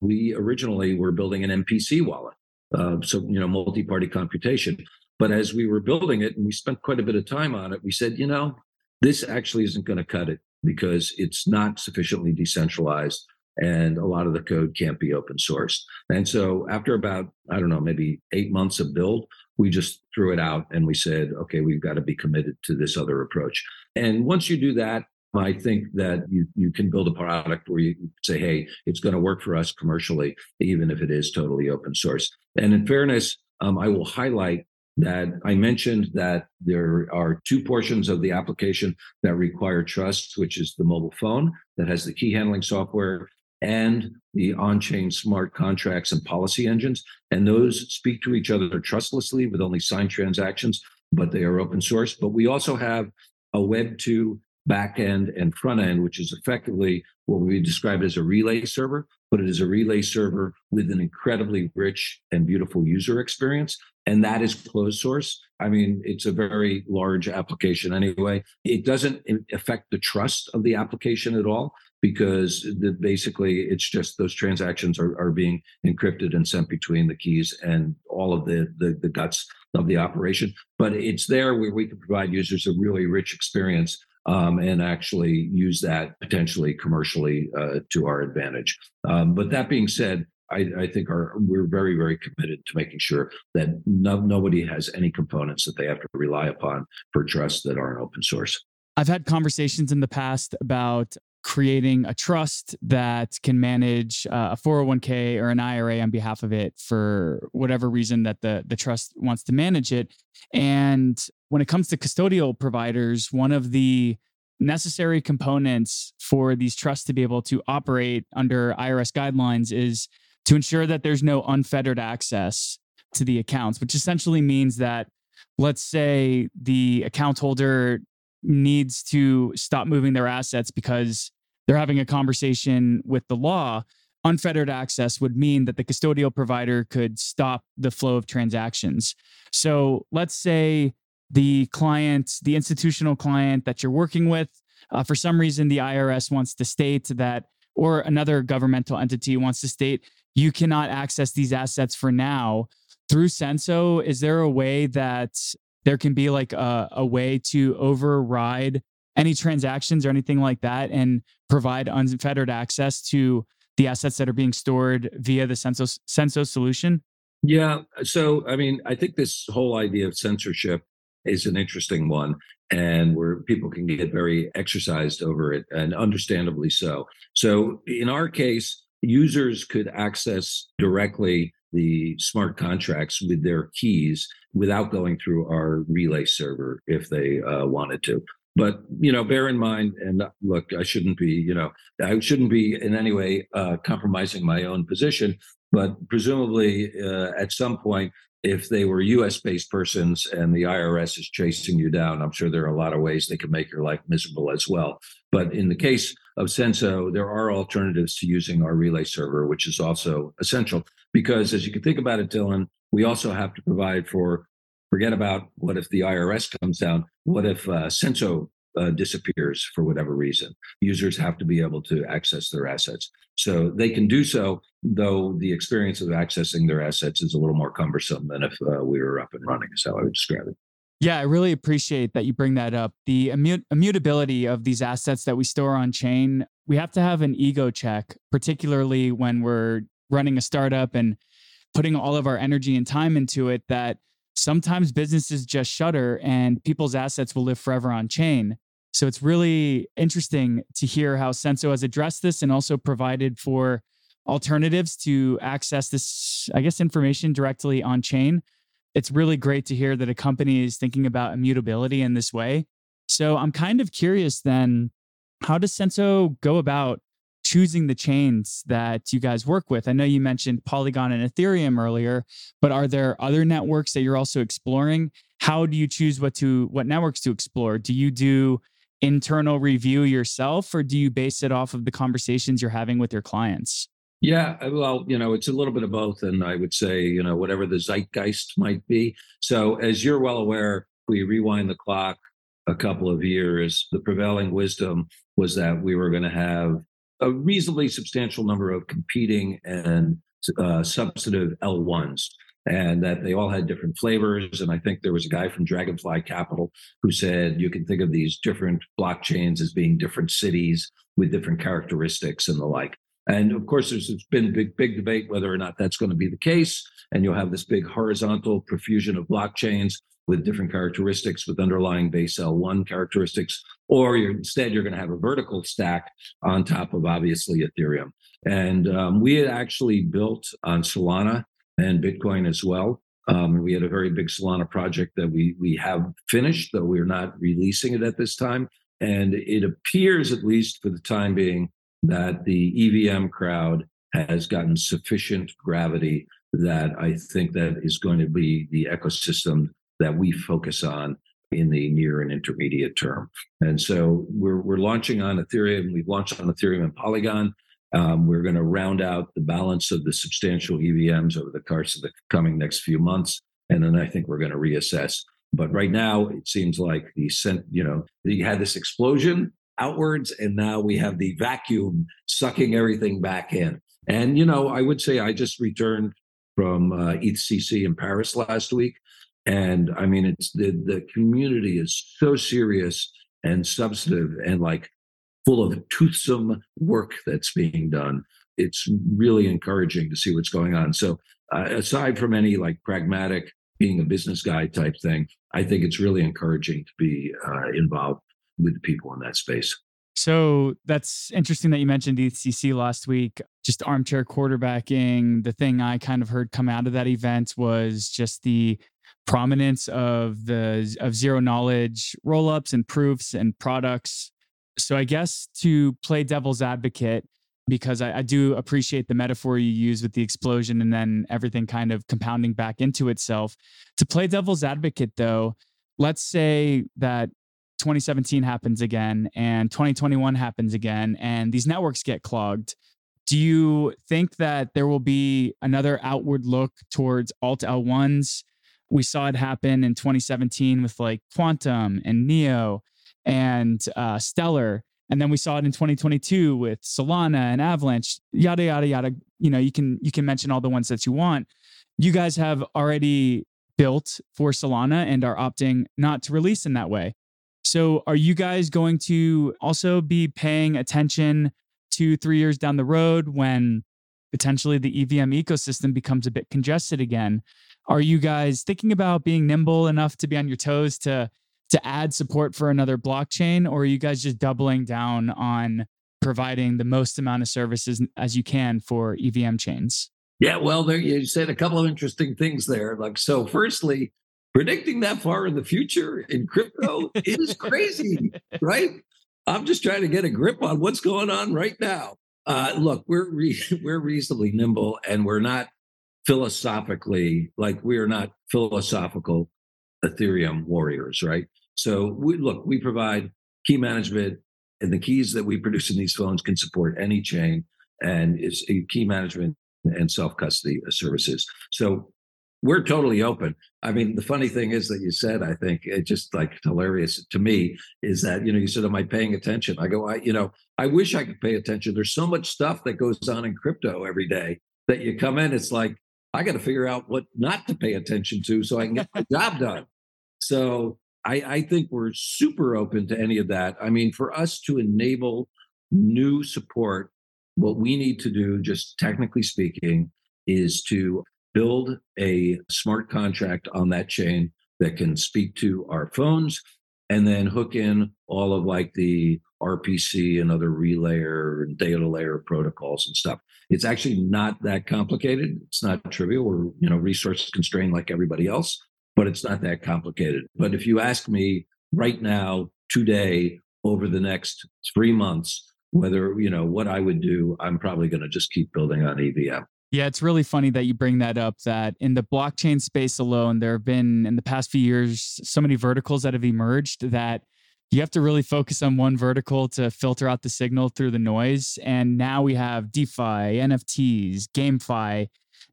Speaker 2: we originally were building an MPC wallet, uh, so you know, multi-party computation. But as we were building it, and we spent quite a bit of time on it, we said, you know, this actually isn't going to cut it because it's not sufficiently decentralized and a lot of the code can't be open source. And so after about, I don't know, maybe eight months of build, we just threw it out and we said, okay, we've got to be committed to this other approach. And once you do that, I think that you, you can build a product where you say, hey, it's going to work for us commercially, even if it is totally open source. And in fairness, um, I will highlight that I mentioned that there are two portions of the application that require trust, which is the mobile phone that has the key handling software and the on-chain smart contracts and policy engines. And those speak to each other trustlessly with only signed transactions, but they are open source. But we also have a Web 2 back end and front end, which is effectively what we describe as a relay server, but it is a relay server with an incredibly rich and beautiful user experience. And that is closed source. I mean, it's a very large application anyway. It doesn't affect the trust of the application at all because the, basically it's just those transactions are, are being encrypted and sent between the keys and all of the, the, the guts of the operation. But it's there where we can provide users a really rich experience um, and actually use that potentially commercially uh, to our advantage. Um, but that being said, I, I, think our, we're very, very committed to making sure that no, nobody has any components that they have to rely upon for trust that aren't open source.
Speaker 1: I've had conversations in the past about creating a trust that can manage uh, a 401k or an IRA on behalf of it for whatever reason that the, the trust wants to manage it. And when it comes to custodial providers, one of the necessary components for these trusts to be able to operate under IRS guidelines is to ensure that there's no unfettered access to the accounts, which essentially means that let's say the account holder needs to stop moving their assets because they're having a conversation with the law, unfettered access would mean that the custodial provider could stop the flow of transactions. So let's say the client, the institutional client that you're working with, uh, for some reason the IRS wants to state that, or another governmental entity wants to state, you cannot access these assets for now. Through Censo, is there a way that there can be like a, a way to override any transactions or anything like that and provide unfettered access to the assets that are being stored via the Censo, Censo solution?
Speaker 2: Yeah. So, I mean, I think this whole idea of censorship is an interesting one and where people can get very exercised over it and understandably so. So, in our case, users could access directly the smart contracts with their keys without going through our relay server if they uh, wanted to. But you know, bear in mind, and look, I shouldn't be, you know, I shouldn't be in any way uh, compromising my own position. But presumably, uh, at some point, if they were U.S. based persons and the IRS is chasing you down, I'm sure there are a lot of ways they can make your life miserable as well. But in the case of Censo, there are alternatives to using our relay server, which is also essential because, as you can think about it, Dylan, we also have to provide for Forget about what if the IRS comes down. What if uh, Censo uh, disappears for whatever reason? Users have to be able to access their assets. So they can do so, though the experience of accessing their assets is a little more cumbersome than if uh, we were up and running, is how I would describe it.
Speaker 1: Yeah, I really appreciate that you bring that up. The immutability of these assets that we store on chain, we have to have an ego check, particularly when we're running a startup and putting all of our energy and time into it, that sometimes businesses just shutter and people's assets will live forever on chain. So it's really interesting to hear how Censo has addressed this and also provided for alternatives to access this, I guess, information directly on chain. It's really great to hear that a company is thinking about immutability in this way. So I'm kind of curious then, how does Censo go about choosing the chains that you guys work with? I know you mentioned Polygon and Ethereum earlier, but are there other networks that you're also exploring? How do you choose what to what networks to explore? Do you do internal review yourself or do you base it off of the conversations you're having with your clients?
Speaker 2: Yeah, uh, well, you know, it's a little bit of both. And I would say, you know, whatever the zeitgeist might be. So, as you're well aware, we rewind the clock a couple of years, the prevailing wisdom was that we were going to have a reasonably substantial number of competing and uh, substantive L1s, and that they all had different flavors. And I think there was a guy from Dragonfly Capital who said you can think of these different blockchains as being different cities with different characteristics and the like. And of course, there's been big, big debate whether or not that's going to be the case. And you'll have this big horizontal profusion of blockchains with different characteristics with underlying base L1 characteristics, or you're, instead you're going to have a vertical stack on top of obviously Ethereum. And um, we had actually built on Solana and Bitcoin as well. Um, we had a very big Solana project that we we have finished, though we're not releasing it at this time. And it appears, at least for the time being, that the EVM crowd has gotten sufficient gravity that I think that is going to be the ecosystem that we focus on in the near and intermediate term. And so we're we're launching on Ethereum. We've launched on Ethereum and Polygon. Um, we're going to round out the balance of the substantial EVMs over the course of the coming next few months, and then I think we're going to reassess. But right now, it seems like the sent, you know, you had this explosion outwards, and now we have the vacuum sucking everything back in. And you know, I would say I just returned from uh, EthCC in Paris last week, and I mean, it's the the community is so serious and substantive and like full of toothsome work that's being done. It's really encouraging to see what's going on. So, uh, aside from any like pragmatic being a business guy type thing, I think it's really encouraging to be uh, involved with people in that space.
Speaker 1: So that's interesting that you mentioned EthCC last week. Just armchair quarterbacking. The thing I kind of heard come out of that event was just the prominence of the of zero knowledge rollups and proofs and products. So I guess to play devil's advocate, because I, I, do appreciate the metaphor you use with the explosion and then everything kind of compounding back into itself. To play devil's advocate, though, let's say that 2017 happens again and 2021 happens again and these networks get clogged. Do you think that there will be another outward look towards alt L1s we saw it happen in 2017 with like Qtum and Neo and uh, Stellar. And then we saw it in 2022 with Solana and Avalanche, yada yada yada. You know, you can you can mention all the ones that you want. You guys have already built for Solana and are opting not to release in that way. So, are you guys going to also be paying attention to three years down the road when potentially the EVM ecosystem becomes a bit congested again? Are you guys thinking about being nimble enough to be on your toes to to add support for another blockchain, or are you guys just doubling down on providing the most amount of services as you can for EVM chains?
Speaker 2: Yeah, well, there you said a couple of interesting things there. Like, so, firstly, predicting that far in the future in crypto is crazy, right? I'm just trying to get a grip on what's going on right now. Uh, look, we're re- we're reasonably nimble, and we're not philosophically like we are not philosophical Ethereum warriors, right? So we look, we provide key management, and the keys that we produce in these phones can support any chain, and is key management and self custody services. So we're totally open. I mean, the funny thing is that you said, I think it just like hilarious to me is that, you know, you said, Am I paying attention? I go, I, you know, I wish I could pay attention. There's so much stuff that goes on in crypto every day that you come in, it's like, I got to figure out what not to pay attention to so I can get my job done. So I, I think we're super open to any of that. I mean, for us to enable new support, what we need to do, just technically speaking, is to build a smart contract on that chain that can speak to our phones and then hook in all of like the RPC and other relayer and data layer protocols and stuff. It's actually not that complicated. It's not trivial. We're, you know, resource constrained like everybody else, but it's not that complicated. But if you ask me right now, today, over the next three months, whether, you know, what I would do, I'm probably going to just keep building on EVM.
Speaker 1: Yeah, it's really funny that you bring that up. That in the blockchain space alone, there have been in the past few years so many verticals that have emerged that you have to really focus on one vertical to filter out the signal through the noise. And now we have DeFi, NFTs, GameFi,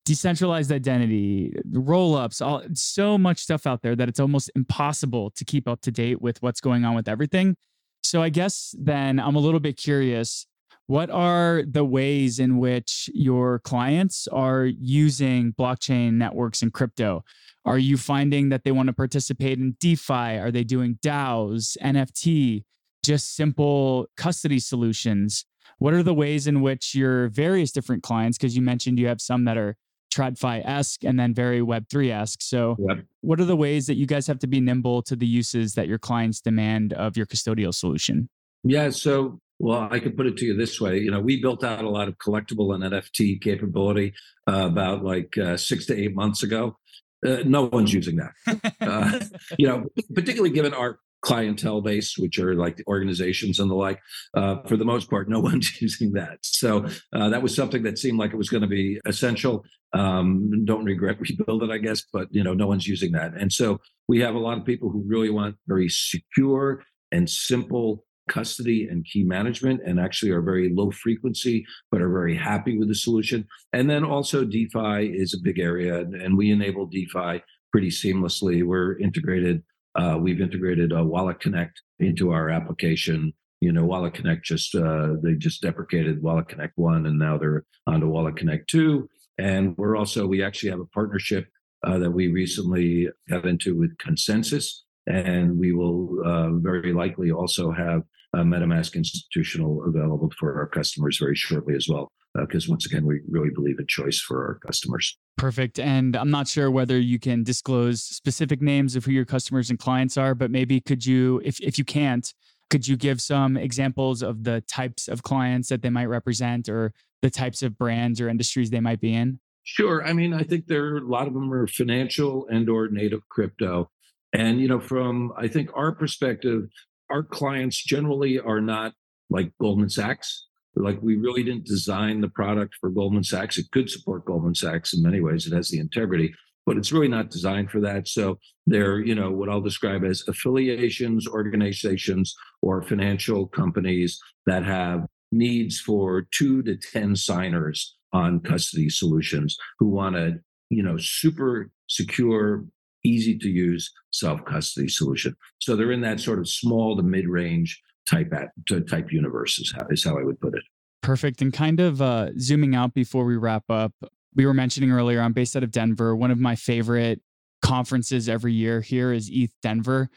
Speaker 1: decentralized identity, roll ups, all so much stuff out there that it's almost impossible to keep up to date with what's going on with everything. So I guess then I'm a little bit curious. What are the ways in which your clients are using blockchain networks and crypto? Are you finding that they want to participate in DeFi? Are they doing DAOs, NFT, just simple custody solutions? What are the ways in which your various different clients, because you mentioned you have some that are TradFi esque and then very Web3 esque. So, yep. what are the ways that you guys have to be nimble to the uses that your clients demand of your custodial solution?
Speaker 2: Yeah. So, well, I could put it to you this way. You know, we built out a lot of collectible and NFT capability uh, about like uh, six to eight months ago. Uh, no one's using that. Uh, you know, particularly given our clientele base, which are like the organizations and the like. Uh, for the most part, no one's using that. So uh, that was something that seemed like it was going to be essential. Um, don't regret rebuild it, I guess, but you know, no one's using that. And so we have a lot of people who really want very secure and simple custody and key management and actually are very low frequency but are very happy with the solution and then also defi is a big area and we enable defi pretty seamlessly we're integrated uh, we've integrated a Wallet Connect into our application. You know, Wallet Connect just uh, they just deprecated Wallet Connect one, and now they're onto Wallet Connect two. And we're also we actually have a partnership uh, that we recently got into with ConsenSys, and we will uh, very likely also have MetaMask Institutional available for our customers very shortly as well because uh, once again, we really believe in choice for our customers.
Speaker 1: Perfect. And I'm not sure whether you can disclose specific names of who your customers and clients are, but maybe could you, if, if you can't, could you give some examples of the types of clients that they might represent or the types of brands or industries they might be in?
Speaker 2: Sure. I mean, I think there are a lot of them are financial and or native crypto. And, you know, from I think our perspective, our clients generally are not like Goldman Sachs like we really didn't design the product for Goldman Sachs. It could support Goldman Sachs in many ways. It has the integrity, but it's really not designed for that. So they're, you know, what I'll describe as affiliations, organizations, or financial companies that have needs for two to 10 signers on custody solutions who want a, you know, super secure, easy to use self custody solution. So they're in that sort of small to mid range type at type universe is how, is how I would put it.
Speaker 1: Perfect. And kind of uh, zooming out before we wrap up, we were mentioning earlier, I'm based out of Denver. One of my favorite conferences every year here is ETH Denver.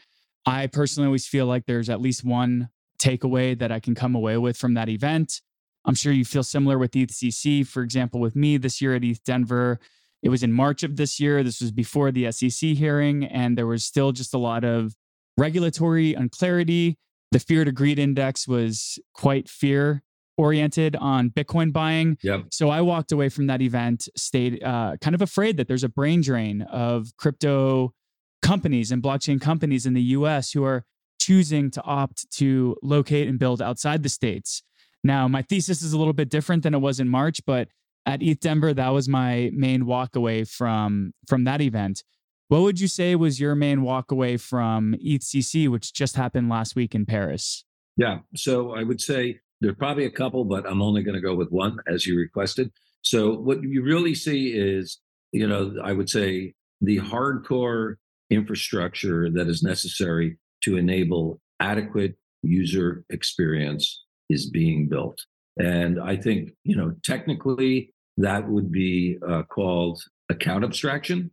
Speaker 1: I personally always feel like there's at least one takeaway that I can come away with from that event. I'm sure you feel similar with ETHCC. For example, with me this year at ETH Denver, it was in March of this year. This was before the SEC hearing, and there was still just a lot of regulatory unclarity the fear to greed index was quite fear oriented on Bitcoin buying.
Speaker 2: Yep.
Speaker 1: So I walked away from that event, stayed uh, kind of afraid that there's a brain drain of crypto companies and blockchain companies in the US who are choosing to opt to locate and build outside the states. Now, my thesis is a little bit different than it was in March, but at ETH Denver, that was my main walkaway from from that event. What would you say was your main walkaway from ETHCC, which just happened last week in Paris?
Speaker 2: Yeah. So I would say there's probably a couple, but I'm only going to go with one as you requested. So what you really see is, you know, I would say the hardcore infrastructure that is necessary to enable adequate user experience is being built. And I think, you know, technically that would be uh, called account abstraction.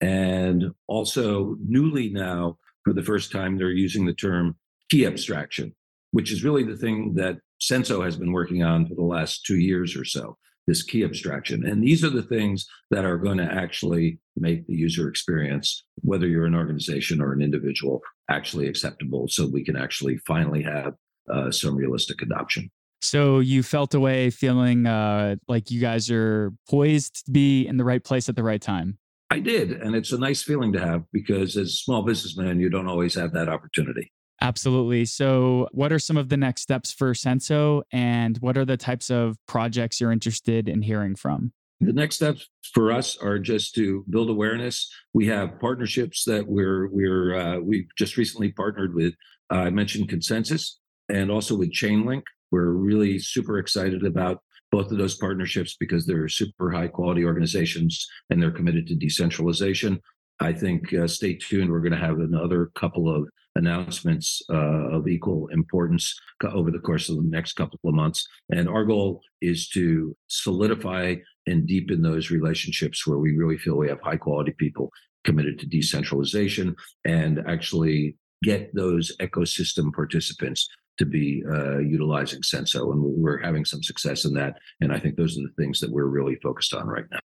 Speaker 2: And also, newly now, for the first time, they're using the term key abstraction, which is really the thing that Censo has been working on for the last two years or so this key abstraction. And these are the things that are going to actually make the user experience, whether you're an organization or an individual, actually acceptable so we can actually finally have uh, some realistic adoption.
Speaker 1: So you felt away feeling uh, like you guys are poised to be in the right place at the right time.
Speaker 2: I did. And it's a nice feeling to have because as a small businessman, you don't always have that opportunity.
Speaker 1: Absolutely. So, what are some of the next steps for Censo and what are the types of projects you're interested in hearing from?
Speaker 2: The next steps for us are just to build awareness. We have partnerships that we're we're uh, we just recently partnered with. Uh, I mentioned ConsenSys and also with Chainlink. We're really super excited about both of those partnerships because they're super high quality organizations and they're committed to decentralization. I think uh, stay tuned. We're going to have another couple of announcements uh, of equal importance over the course of the next couple of months. And our goal is to solidify and deepen those relationships where we really feel we have high quality people committed to decentralization and actually get those ecosystem participants to be uh, utilizing Censo, and we're having some success in that. And I think those are the things that we're really focused on right now.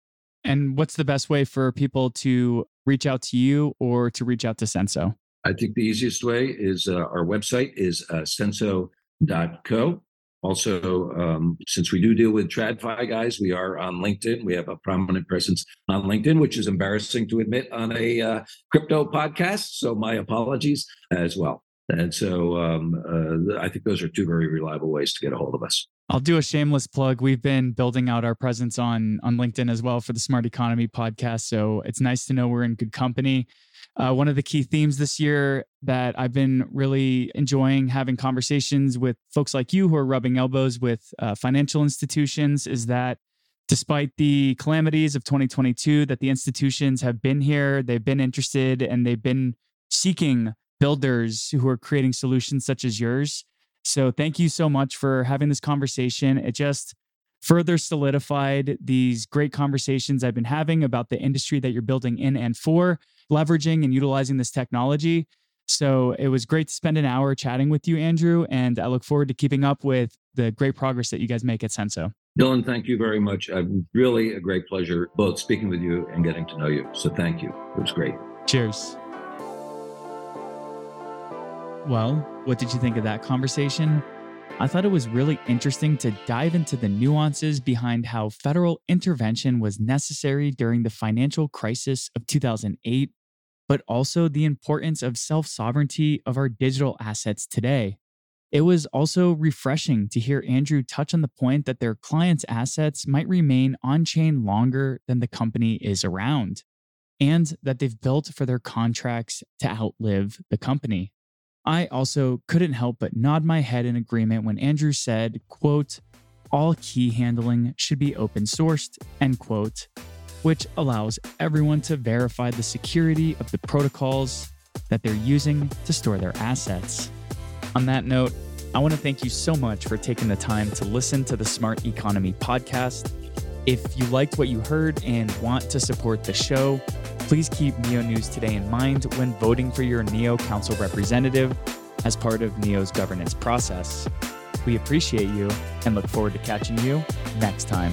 Speaker 1: And what's the best way for people to reach out to you or to reach out to Censo?
Speaker 2: I think the easiest way is uh, our website is uh, censo.co. Also, um, since we do deal with TradFi guys, we are on LinkedIn. We have a prominent presence on LinkedIn, which is embarrassing to admit on a uh, crypto podcast. So my apologies as well. And so um, uh, I think those are two very reliable ways to get a hold of us.
Speaker 1: I'll do a shameless plug. We've been building out our presence on on LinkedIn as well for the Smart Economy podcast. So it's nice to know we're in good company. Uh, one of the key themes this year that I've been really enjoying having conversations with folks like you who are rubbing elbows with uh, financial institutions is that despite the calamities of 2022, that the institutions have been here, they've been interested, and they've been seeking builders who are creating solutions such as yours. So thank you so much for having this conversation. It just further solidified these great conversations I've been having about the industry that you're building in and for, leveraging and utilizing this technology. So it was great to spend an hour chatting with you, Andrew, and I look forward to keeping up with the great progress that you guys make at Censo.
Speaker 2: Dylan, thank you very much. Uh, really a great pleasure both speaking with you and getting to know you. So thank you. It was great.
Speaker 1: Cheers. Well, what did you think of that conversation? I thought it was really interesting to dive into the nuances behind how federal intervention was necessary during the financial crisis of 2008, but also the importance of self sovereignty of our digital assets today. It was also refreshing to hear Andrew touch on the point that their clients' assets might remain on chain longer than the company is around, and that they've built for their contracts to outlive the company. I also couldn't help but nod my head in agreement when Andrew said, quote, all key handling should be open sourced, end quote, which allows everyone to verify the security of the protocols that they're using to store their assets. On that note, I want to thank you so much for taking the time to listen to the Smart Economy podcast. If you liked what you heard and want to support the show, please keep NEO News Today in mind when voting for your NEO Council representative as part of NEO's governance process. We appreciate you and look forward to catching you next time.